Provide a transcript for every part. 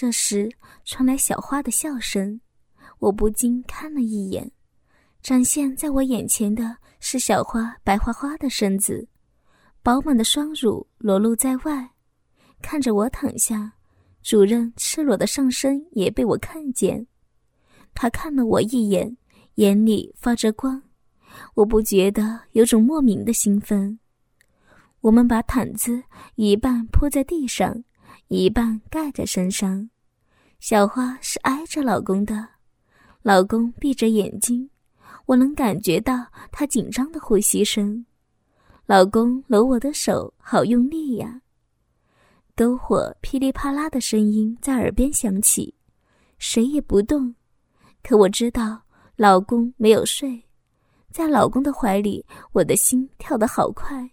这时传来小花的笑声，我不禁看了一眼，展现在我眼前的是小花白花花的身子，饱满的双乳裸露在外，看着我躺下，主任赤裸的上身也被我看见，他看了我一眼，眼里发着光，我不觉得有种莫名的兴奋。我们把毯子一半铺在地上，一半盖在身上。小花是挨着老公的，老公闭着眼睛，我能感觉到他紧张的呼吸声。老公搂我的手好用力呀。篝火噼里啪啦的声音在耳边响起，谁也不动。可我知道老公没有睡，在老公的怀里，我的心跳得好快。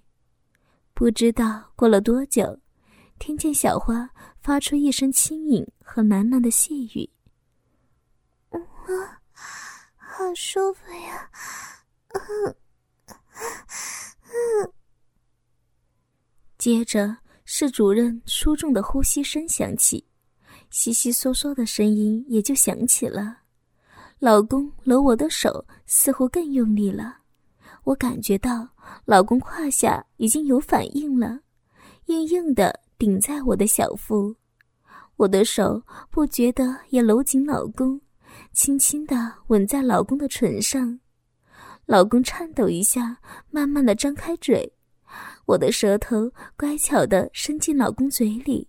不知道过了多久，听见小花发出一声轻吟和喃喃的细语：“啊，好舒服呀！”嗯嗯。接着是主任出重的呼吸声响起，悉悉嗦嗦的声音也就响起了。老公搂我的手似乎更用力了。我感觉到老公胯下已经有反应了，硬硬的顶在我的小腹，我的手不觉得也搂紧老公，轻轻的吻在老公的唇上。老公颤抖一下，慢慢的张开嘴，我的舌头乖巧的伸进老公嘴里，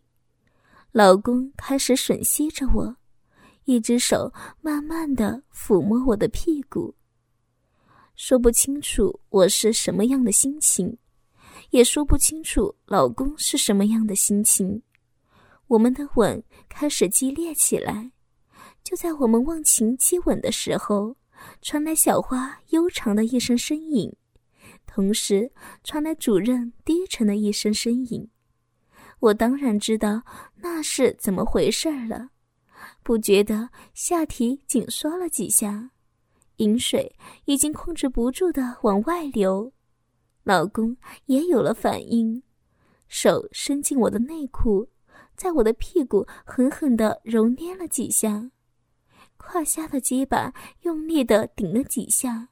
老公开始吮吸着我，一只手慢慢的抚摸我的屁股。说不清楚我是什么样的心情，也说不清楚老公是什么样的心情。我们的吻开始激烈起来，就在我们忘情接吻的时候，传来小花悠长的一声呻吟，同时传来主任低沉的一声呻吟。我当然知道那是怎么回事了，不觉得下体紧缩了几下。饮水已经控制不住的往外流，老公也有了反应，手伸进我的内裤，在我的屁股狠狠的揉捏了几下，胯下的鸡巴用力的顶了几下，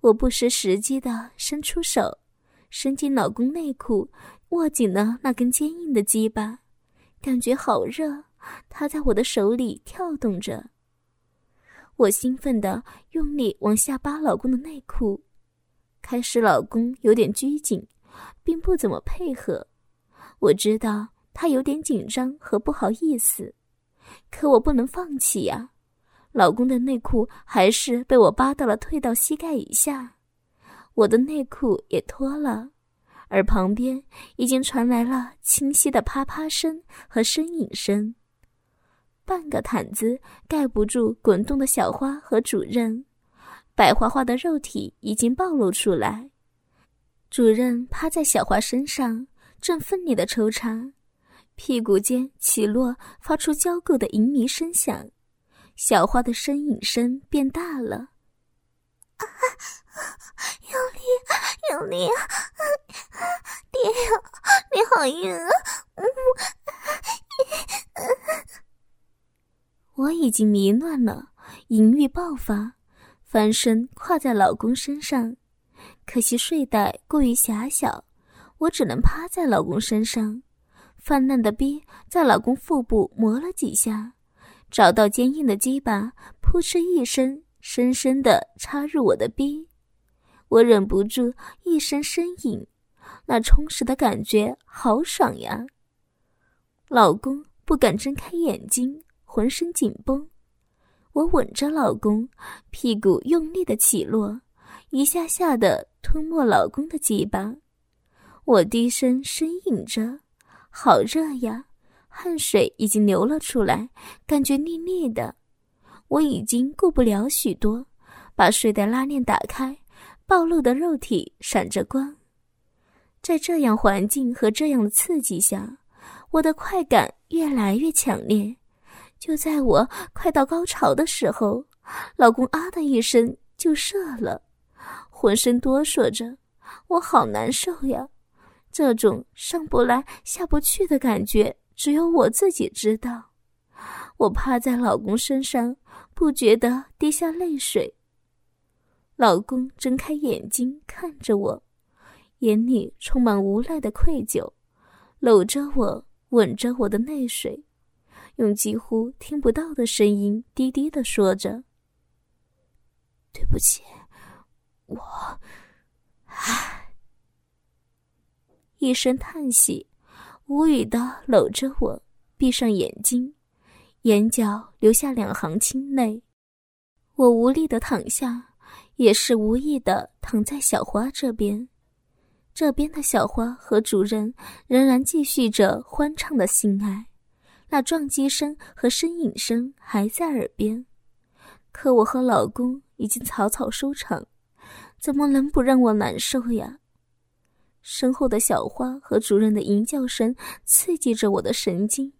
我不失时机地伸出手，伸进老公内裤，握紧了那根坚硬的鸡巴，感觉好热，它在我的手里跳动着。我兴奋地用力往下扒老公的内裤，开始老公有点拘谨，并不怎么配合。我知道他有点紧张和不好意思，可我不能放弃呀。老公的内裤还是被我扒到了退到膝盖以下，我的内裤也脱了，而旁边已经传来了清晰的啪啪声和呻吟声。半个毯子盖不住滚动的小花和主任，白花花的肉体已经暴露出来。主任趴在小花身上，正奋力的抽插，屁股间起落，发出交媾的淫靡声响。小花的呻吟声变大了，啊，用力，用力啊！爹呀，你好硬啊！嗯。我已经迷乱了，淫欲爆发，翻身跨在老公身上，可惜睡袋过于狭小，我只能趴在老公身上，泛滥的逼在老公腹部磨了几下，找到坚硬的鸡巴，扑哧一声，深深地插入我的逼，我忍不住一声呻吟，那充实的感觉好爽呀！老公不敢睁开眼睛。浑身紧绷，我吻着老公，屁股用力的起落，一下下的吞没老公的鸡巴。我低声呻吟着，好热呀，汗水已经流了出来，感觉腻腻的。我已经顾不了许多，把睡袋拉链打开，暴露的肉体闪着光。在这样环境和这样的刺激下，我的快感越来越强烈。就在我快到高潮的时候，老公啊的一声就射了，浑身哆嗦着，我好难受呀！这种上不来下不去的感觉，只有我自己知道。我趴在老公身上，不觉得滴下泪水。老公睁开眼睛看着我，眼里充满无奈的愧疚，搂着我，吻着我的泪水，用几乎听不到的声音低低的说着：“对不起，我……唉。”一声叹息，无语的搂着我，闭上眼睛，眼角流下两行清泪，我无力的躺下。也是无意的躺在小花这边，这边的小花和主人仍然继续着欢畅的性爱，那撞击声和呻吟声还在耳边。可我和老公已经草草收场，怎么能不让我难受呀？身后的小花和主人的吟叫声刺激着我的神经，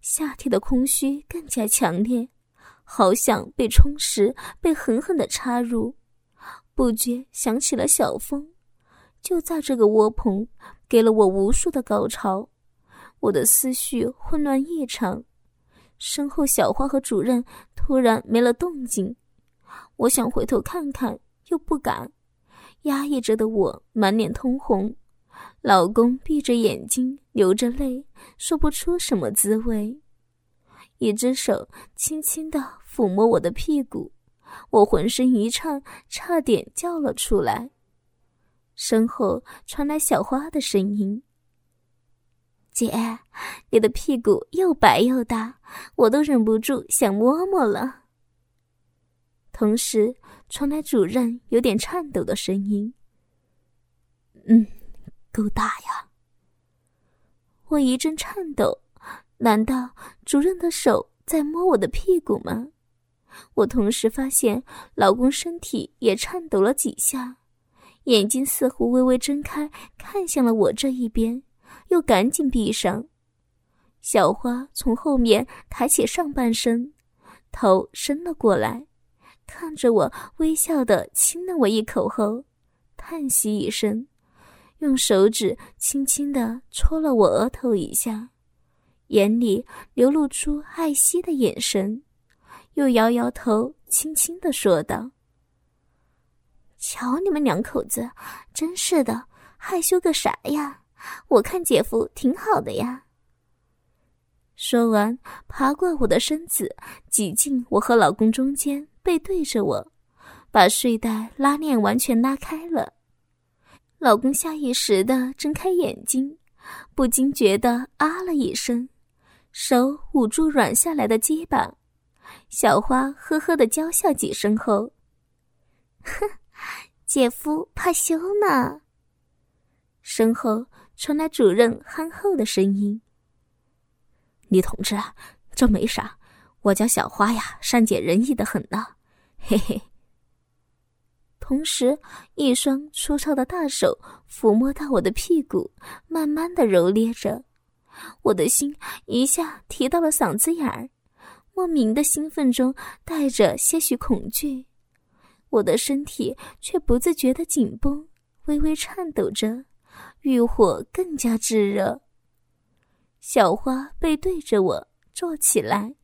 下体的空虚更加强烈，好想被充实，被狠狠的插入。不觉想起了小峰，就在这个窝棚，给了我无数的高潮。我的思绪混乱异常，身后小花和主任突然没了动静，我想回头看看，又不敢，压抑着的我满脸通红。老公闭着眼睛，流着泪，说不出什么滋味，一只手轻轻的抚摸我的屁股。我浑身一颤，差点叫了出来。身后传来小花的声音：“姐，你的屁股又白又大，我都忍不住想摸摸了。”同时传来主任有点颤抖的声音：“嗯，够大呀。”我一阵颤抖，难道主任的手在摸我的屁股吗？我同时发现，老公身体也颤抖了几下，眼睛似乎微微睁开，看向了我这一边，又赶紧闭上。小花从后面抬起上半身，头伸了过来，看着我，微笑的亲了我一口后，叹息一声，用手指轻轻的戳了我额头一下，眼里流露出爱惜的眼神。又摇摇头，轻轻的说道：“瞧你们两口子，真是的，害羞个啥呀？我看姐夫挺好的呀。”说完，爬过我的身子，挤进我和老公中间，背对着我，把睡袋拉链完全拉开了。老公下意识的睁开眼睛，不禁觉得啊了一声，手捂住软下来的鸡巴。小花呵呵的娇笑几声后，哼，姐夫怕羞呢。身后传来主任憨厚的声音：“李同志，这没啥，我家小花呀，善解人意的很呢，嘿嘿。”同时，一双粗糙的大手抚摸到我的屁股，慢慢的揉捏着，我的心一下提到了嗓子眼儿。莫名的兴奋中带着些许恐惧，我的身体却不自觉的紧绷，微微颤抖着，欲火更加炙热。小花背对着我坐起来，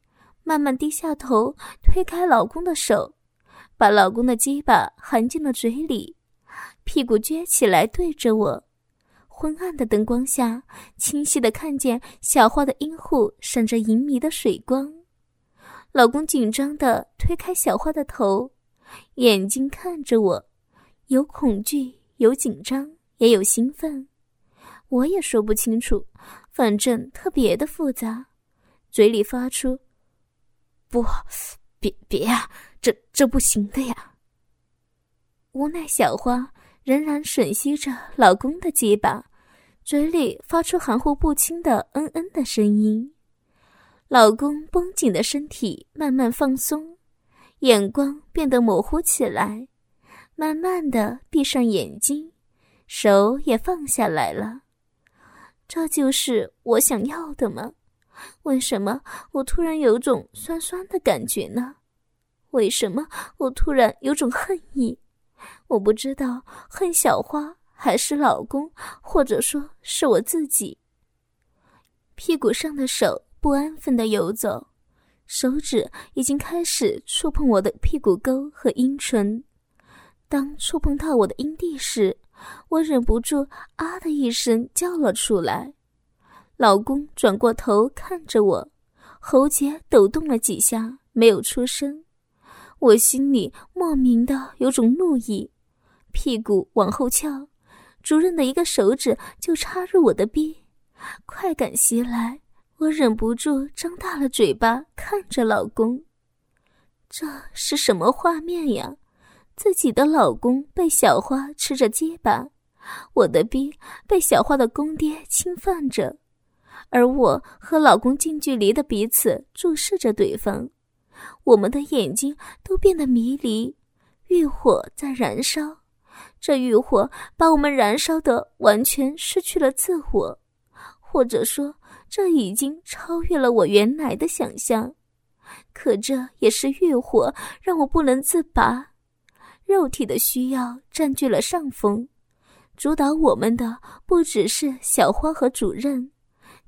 慢慢低下头，推开老公的手，把老公的鸡巴含进了嘴里，屁股撅起来对着我。昏暗的灯光下，清晰的看见小花的阴户闪着银迷的水光。老公紧张的推开小花的头，眼睛看着我，有恐惧，有紧张，也有兴奋，我也说不清楚，反正特别的复杂，嘴里发出“不，别别啊，这这不行的呀。”无奈小花仍然吮吸着老公的鸡巴，嘴里发出含糊不清的“嗯嗯”的声音。老公绷紧的身体慢慢放松，眼光变得模糊起来，慢慢的闭上眼睛，手也放下来了。这就是我想要的吗？为什么我突然有种酸酸的感觉呢？为什么我突然有种恨意？我不知道恨小花还是老公，或者说是我自己。屁股上的手。不安分的游走，手指已经开始触碰我的屁股沟和阴唇。当触碰到我的阴蒂时，我忍不住啊的一声叫了出来。老公转过头看着我，喉结抖动了几下，没有出声。我心里莫名的有种怒意，屁股往后翘，主任的一个手指就插入我的逼，快感袭来，我忍不住张大了嘴巴看着老公。这是什么画面呀？自己的老公被小花吃着结巴，我的逼被小花的公爹侵犯着，而我和老公近距离的彼此注视着对方。我们的眼睛都变得迷离，欲火在燃烧，这欲火把我们燃烧的完全失去了自我，或者说，这已经超越了我原来的想象。可这也是欲火让我不能自拔，肉体的需要占据了上风，主导我们的不只是小花和主任，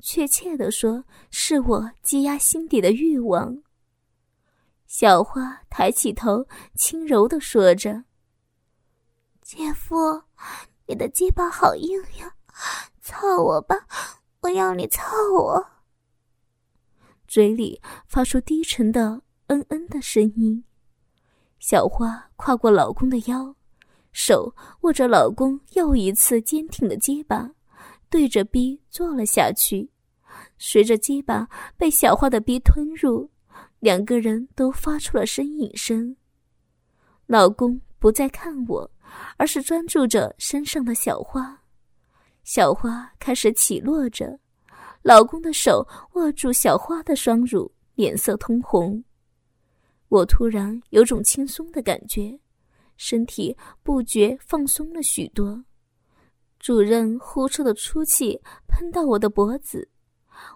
确切的说，是我积压心底的欲望。小花抬起头，轻柔的说着：“姐夫，你的鸡巴好硬呀，操我吧，我要你操我。”嘴里发出低沉的“嗯嗯”的声音。小花跨过老公的腰，手握着老公又一次坚挺的鸡巴，对着逼坐了下去。随着鸡巴被小花的逼吞入。两个人都发出了呻吟声。老公不再看我，而是专注着身上的小花。小花开始起落着，老公的手握住小花的双乳，脸色通红。我突然有种轻松的感觉，身体不觉放松了许多。主任呼出的粗气喷到我的脖子，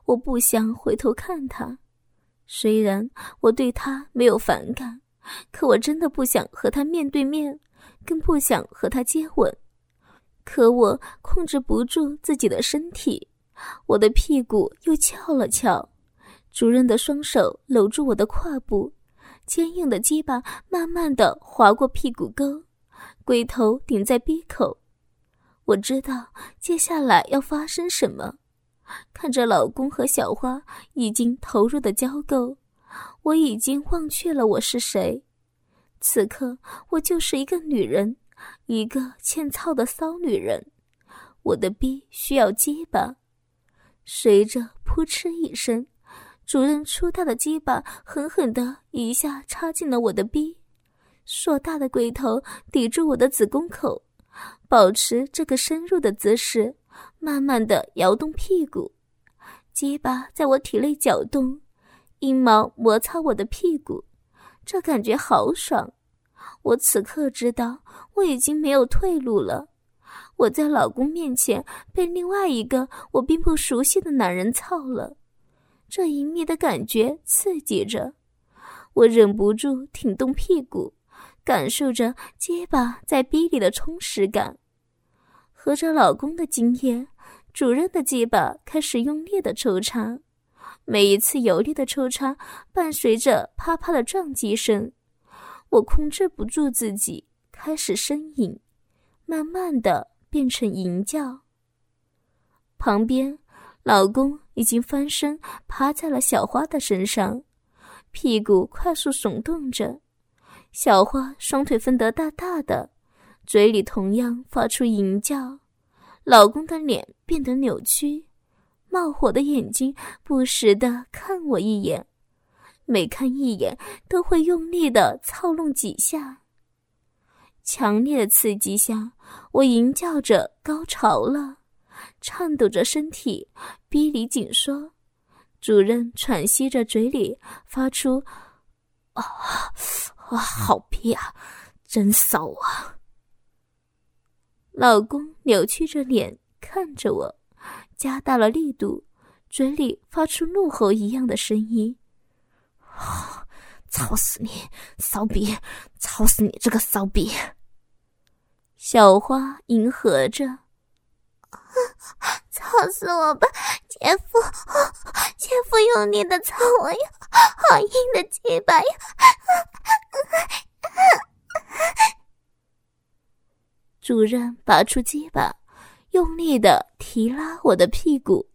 我不想回头看他。虽然我对他没有反感，可我真的不想和他面对面，更不想和他接吻。可我控制不住自己的身体，我的屁股又翘了翘。主任的双手搂住我的胯部，坚硬的鸡巴慢慢的划过屁股沟，龟头顶在鼻口。我知道接下来要发生什么。看着老公和小花已经投入的交媾，我已经忘却了我是谁。此刻，我就是一个女人，一个欠操的骚女人。我的逼需要鸡巴。随着扑哧一声，主任粗大的鸡巴狠狠的一下插进了我的逼，硕大的龟头抵住我的子宫口，保持这个深入的姿势。慢慢的摇动屁股，鸡巴在我体内搅动，阴毛摩擦我的屁股，这感觉好爽。我此刻知道我已经没有退路了。我在老公面前被另外一个我并不熟悉的男人操了，这隐秘的感觉刺激着，我忍不住挺动屁股，感受着鸡巴在逼里的充实感。合着老公的经验，主任的鸡巴开始用力的抽插，每一次有力的抽插伴随着啪啪的撞击声，我控制不住自己，开始呻吟，慢慢的变成吟叫。旁边，老公已经翻身趴在了小花的身上，屁股快速耸动着，小花双腿分得大大的。嘴里同样发出吟叫，老公的脸变得扭曲，冒火的眼睛不时的看我一眼，每看一眼都会用力的操弄几下。强烈的刺激下，我吟叫着高潮了，颤抖着身体，逼里紧缩。主任喘息着，嘴里发出：“啊，啊，好逼啊，真骚啊！”老公扭曲着脸看着我，加大了力度，嘴里发出怒吼一样的声音：“操死你，骚逼！操死你这个骚逼！”小花迎合着：“操死我吧，姐夫，姐夫用力的操我呀，好硬的鸡巴呀！主任拔出鸡巴，用力的提拉我的屁股。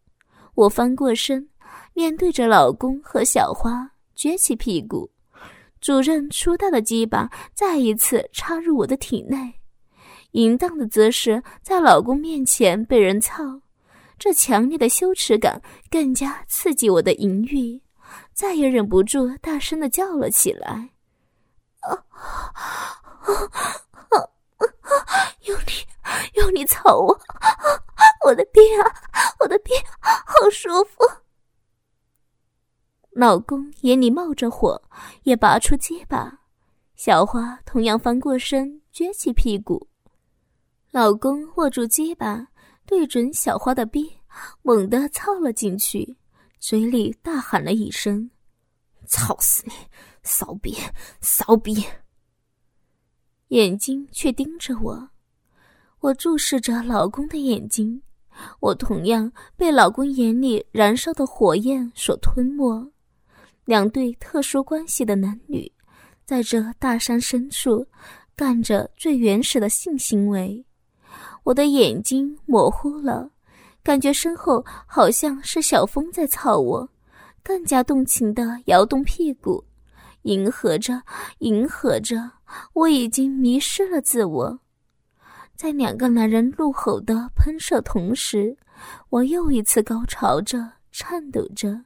我翻过身，面对着老公和小花，撅起屁股。主任粗大的鸡巴再一次插入我的体内，淫荡的姿势在老公面前被人操，这强烈的羞耻感更加刺激我的淫欲，再也忍不住大声的叫了起来：“啊啊啊啊！”用力，用力操我！我的逼啊，我的逼，好舒服！老公眼里冒着火，也拔出鸡巴。小花同样翻过身，撅起屁股。老公握住鸡巴，对准小花的逼，猛地操了进去，嘴里大喊了一声：“操死你，骚逼，骚逼！”眼睛却盯着我，我注视着老公的眼睛，我同样被老公眼里燃烧的火焰所吞没。两对特殊关系的男女，在这大山深处干着最原始的性行为。我的眼睛模糊了，感觉身后好像是小风在操我，更加动情地摇动屁股。迎合着，迎合着，我已经迷失了自我。在两个男人怒吼的喷射同时，我又一次高潮着，颤抖着。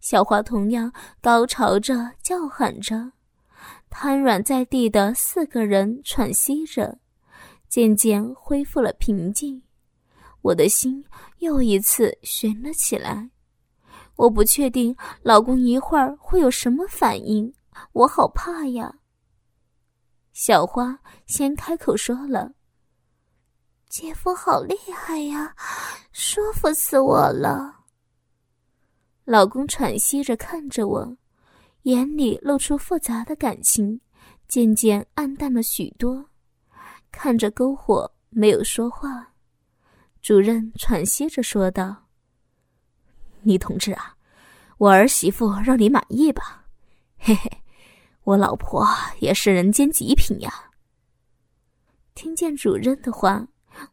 小花同样高潮着，叫喊着。瘫软在地的四个人喘息着，渐渐恢复了平静。我的心又一次悬了起来。我不确定老公一会儿会有什么反应，我好怕呀。小花先开口说了：“姐夫好厉害呀，舒服死我了。”老公喘息着看着我，眼里露出复杂的感情，渐渐暗淡了许多，看着篝火没有说话。主任喘息着说道。你同志啊，我儿媳妇让你满意吧？嘿嘿，我老婆也是人间极品呀。听见主任的话，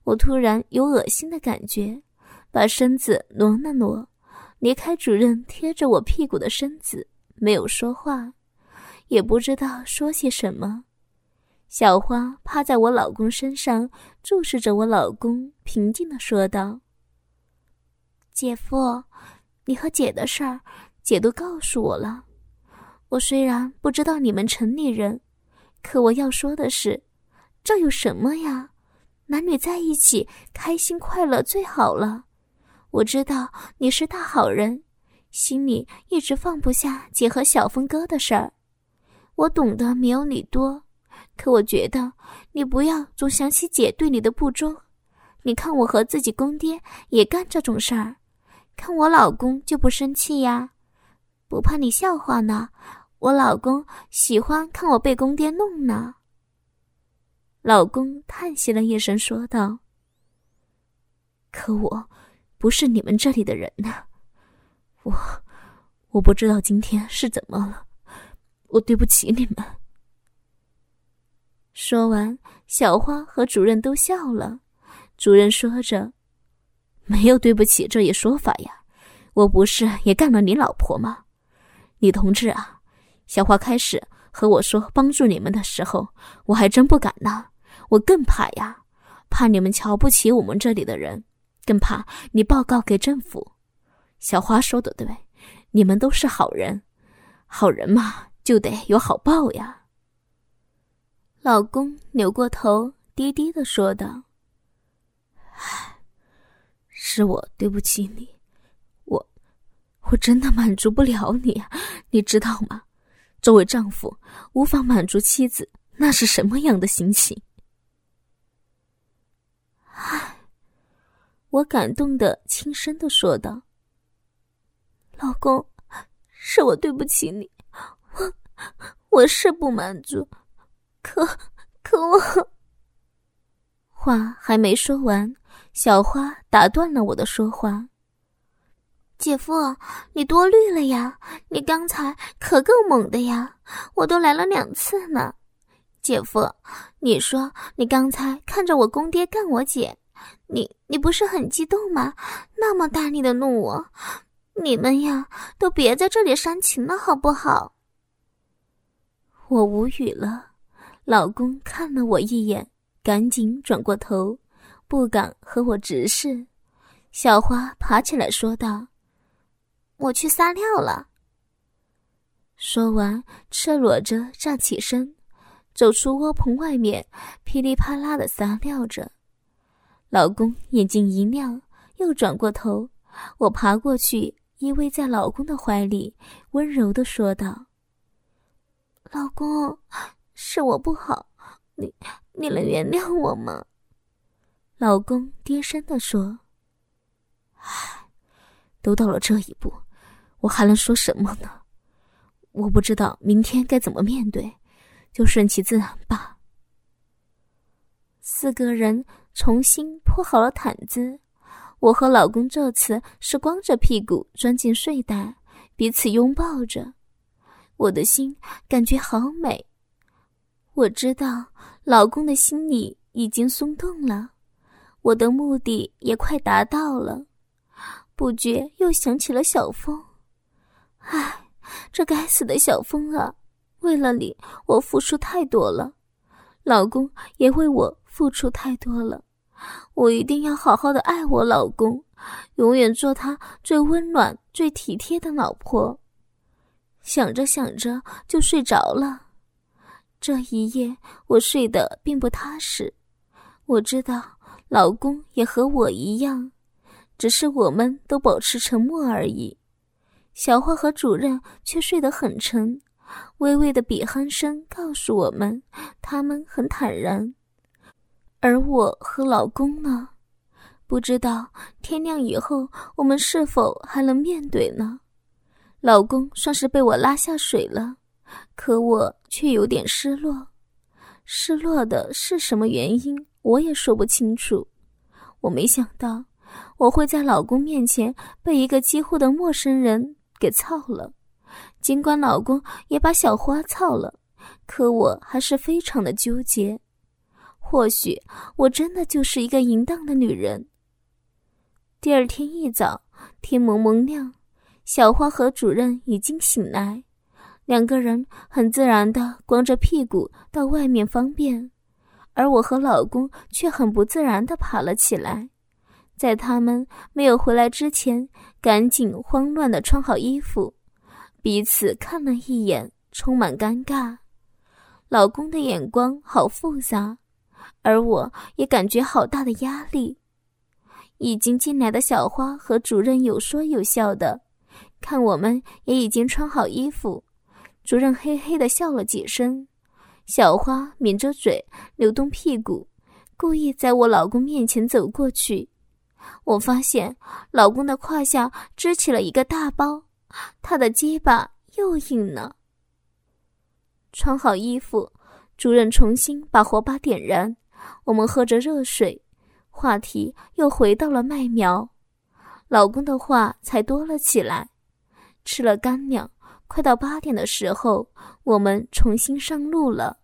我突然有恶心的感觉，把身子挪了挪，离开主任贴着我屁股的身子，没有说话，也不知道说些什么。小花趴在我老公身上，注视着我老公，平静的说道：“姐夫。”你和姐的事儿，姐都告诉我了。我虽然不知道你们城里人，可我要说的是，这有什么呀？男女在一起，开心快乐最好了。我知道你是大好人，心里一直放不下姐和小峰哥的事儿。我懂得没有你多，可我觉得你不要总想起姐对你的不忠。你看我和自己公爹也干这种事儿。看我老公就不生气呀，不怕你笑话呢。我老公喜欢看我被公爹弄呢。老公叹息了一声，说道：“可我不是你们这里的人呐，我我不知道今天是怎么了，我对不起你们。”说完，小花和主任都笑了。主任说着。没有对不起这一说法呀，我不是也干了你老婆吗？李同志啊，小花开始和我说帮助你们的时候，我还真不敢呢，我更怕呀，怕你们瞧不起我们这里的人，更怕你报告给政府。小花说的对，你们都是好人，好人嘛就得有好报呀。老公扭过头，低低的说道：“唉。”是我对不起你，我，我真的满足不了你，你知道吗？作为丈夫无法满足妻子，那是什么样的心情？唉，我感动的轻声的说道：“老公，是我对不起你，我我是不满足，可可我……”话还没说完。小花打断了我的说话。姐夫，你多虑了呀！你刚才可够猛的呀，我都来了两次呢。姐夫，你说你刚才看着我公爹干我姐，你你不是很激动吗？那么大力的弄我，你们呀都别在这里煽情了，好不好？我无语了。老公看了我一眼，赶紧转过头，不敢和我直视。小花爬起来说道：“我去撒尿了。”说完，赤裸着站起身。走出窝棚外面，噼里啪啦的撒尿着。老公眼睛一亮，又转过头。我爬过去，依偎在老公的怀里，温柔的说道：“老公，是我不好，你你能原谅我吗？”老公低声的说：“唉，都到了这一步，我还能说什么呢？我不知道明天该怎么面对。”就顺其自然吧。四个人重新铺好了毯子，我和老公这次是光着屁股钻进睡袋，彼此拥抱着。我的心感觉好美。我知道老公的心里已经松动了，我的目的也快达到了。不觉又想起了小峰，唉，这该死的小峰啊！为了你，我付出太多了，老公也为我付出太多了。我一定要好好的爱我老公，永远做他最温暖、最体贴的老婆。想着想着就睡着了。这一夜我睡得并不踏实。我知道老公也和我一样，只是我们都保持沉默而已。小花和主任却睡得很沉。微微的比鼾声告诉我们，他们很坦然。而我和老公呢？不知道天亮以后我们是否还能面对呢？老公算是被我拉下水了，可我却有点失落。失落的是什么原因，我也说不清楚。我没想到我会在老公面前被一个几乎的陌生人给操了。尽管老公也把小花操了，可我还是非常的纠结。或许我真的就是一个淫荡的女人。第二天一早，天蒙蒙亮，小花和主任已经醒来，两个人很自然的光着屁股到外面方便，而我和老公却很不自然的爬了起来，在他们没有回来之前，赶紧慌乱的穿好衣服。彼此看了一眼，充满尴尬。老公的眼光好复杂，而我也感觉好大的压力。已经进来的小花和主任有说有笑的，看我们也已经穿好衣服。主任嘿嘿的笑了几声，小花抿着嘴，扭动屁股，故意在我老公面前走过去。我发现老公的胯下支起了一个大包。他的鸡巴又硬了。穿好衣服，主任重新把火把点燃，我们喝着热水，话题又回到了麦苗。老公的话才多了起来。吃了干粮，快到八点的时候，我们重新上路了。